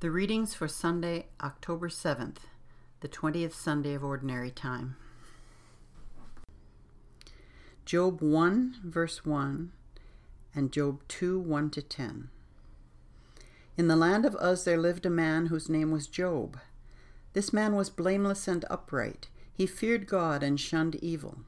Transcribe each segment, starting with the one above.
The readings for Sunday, October 7th, the 20th Sunday of Ordinary Time. Job 1, verse 1, and Job 2, 1 to 10. In the land of Uz there lived a man whose name was Job. This man was blameless and upright. He feared God and shunned evil.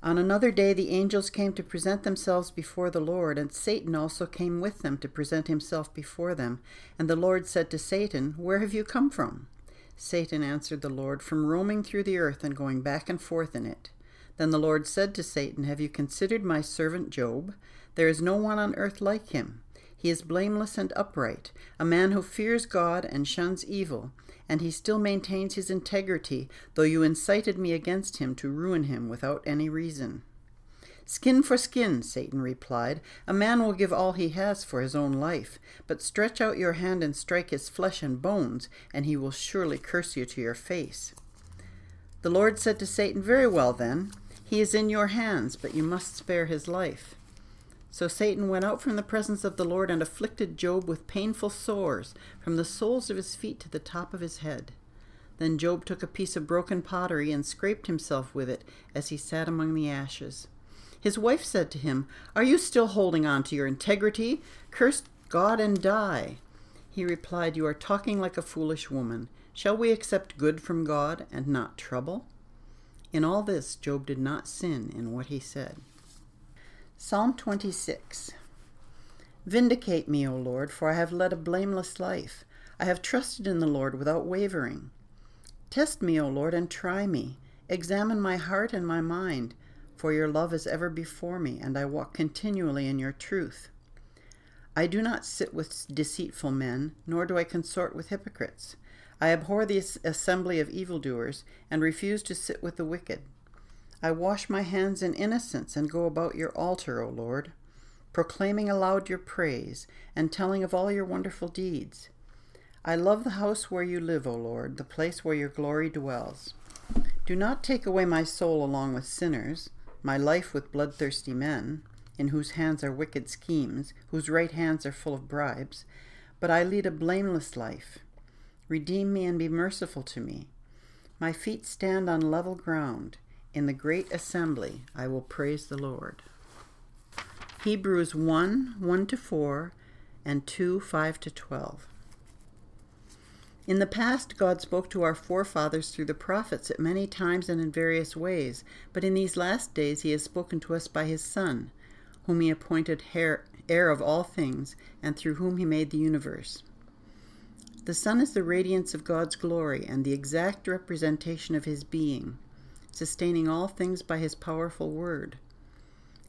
On another day, the angels came to present themselves before the Lord, and Satan also came with them to present himself before them. And the Lord said to Satan, Where have you come from? Satan answered the Lord, From roaming through the earth and going back and forth in it. Then the Lord said to Satan, Have you considered my servant Job? There is no one on earth like him. He is blameless and upright, a man who fears God and shuns evil and he still maintains his integrity, though you incited me against him to ruin him without any reason. Skin for skin, Satan replied. A man will give all he has for his own life, but stretch out your hand and strike his flesh and bones, and he will surely curse you to your face. The Lord said to Satan, Very well, then. He is in your hands, but you must spare his life. So Satan went out from the presence of the Lord and afflicted Job with painful sores, from the soles of his feet to the top of his head. Then Job took a piece of broken pottery and scraped himself with it as he sat among the ashes. His wife said to him, Are you still holding on to your integrity? Curse God and die. He replied, You are talking like a foolish woman. Shall we accept good from God and not trouble? In all this, Job did not sin in what he said. Psalm 26 Vindicate me, O Lord, for I have led a blameless life. I have trusted in the Lord without wavering. Test me, O Lord, and try me. Examine my heart and my mind, for your love is ever before me, and I walk continually in your truth. I do not sit with deceitful men, nor do I consort with hypocrites. I abhor the assembly of evildoers, and refuse to sit with the wicked. I wash my hands in innocence and go about your altar, O Lord, proclaiming aloud your praise and telling of all your wonderful deeds. I love the house where you live, O Lord, the place where your glory dwells. Do not take away my soul along with sinners, my life with bloodthirsty men, in whose hands are wicked schemes, whose right hands are full of bribes, but I lead a blameless life. Redeem me and be merciful to me. My feet stand on level ground. In the great assembly, I will praise the Lord. Hebrews 1 1 to 4 and 2 5 to 12. In the past, God spoke to our forefathers through the prophets at many times and in various ways, but in these last days he has spoken to us by his Son, whom he appointed heir, heir of all things, and through whom he made the universe. The Son is the radiance of God's glory and the exact representation of his being sustaining all things by his powerful word.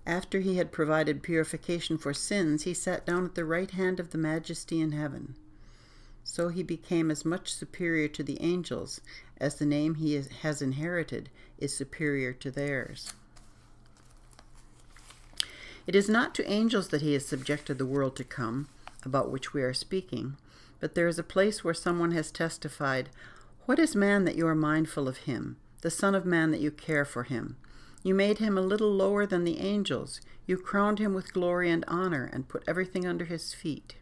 After he had provided purification for sins, he sat down at the right hand of the Majesty in heaven. So he became as much superior to the angels as the name he is, has inherited is superior to theirs. It is not to angels that he has subjected the world to come, about which we are speaking, but there is a place where someone has testified, What is man that you are mindful of him? The Son of Man, that you care for him. You made him a little lower than the angels. You crowned him with glory and honor, and put everything under his feet.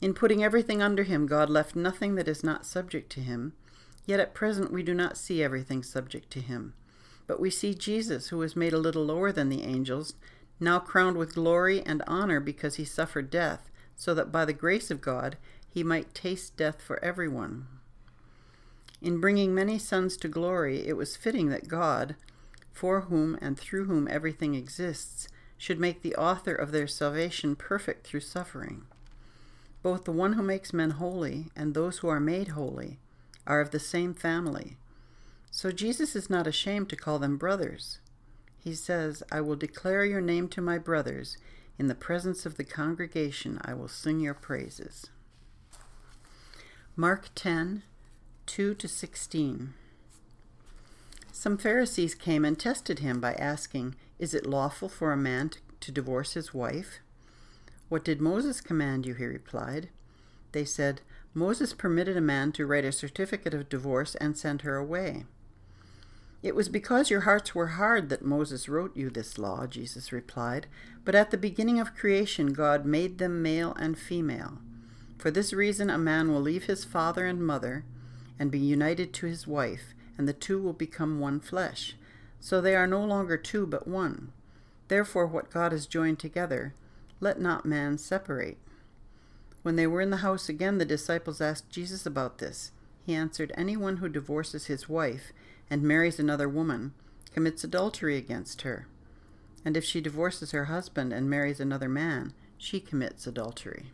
In putting everything under him, God left nothing that is not subject to him. Yet at present we do not see everything subject to him. But we see Jesus, who was made a little lower than the angels, now crowned with glory and honor because he suffered death, so that by the grace of God he might taste death for everyone. In bringing many sons to glory, it was fitting that God, for whom and through whom everything exists, should make the author of their salvation perfect through suffering. Both the one who makes men holy and those who are made holy are of the same family. So Jesus is not ashamed to call them brothers. He says, I will declare your name to my brothers. In the presence of the congregation, I will sing your praises. Mark 10 2 to 16. Some Pharisees came and tested him by asking, Is it lawful for a man to, divorce his wife? What did Moses command you? He replied. They said, Moses permitted a man to write a certificate of divorce and send her away. It was because your hearts were hard that Moses wrote you this law, Jesus replied. But at the beginning of creation, God made them male and female. For this reason, a man will leave his father and mother and be united to his wife, and the two will become one flesh. So they are no longer two, but one. Therefore, what God has joined together, let not man separate. When they were in the house again, the disciples asked Jesus about this. He answered, Anyone who divorces his wife and marries another woman commits adultery against her. And if she divorces her husband and marries another man, she commits adultery.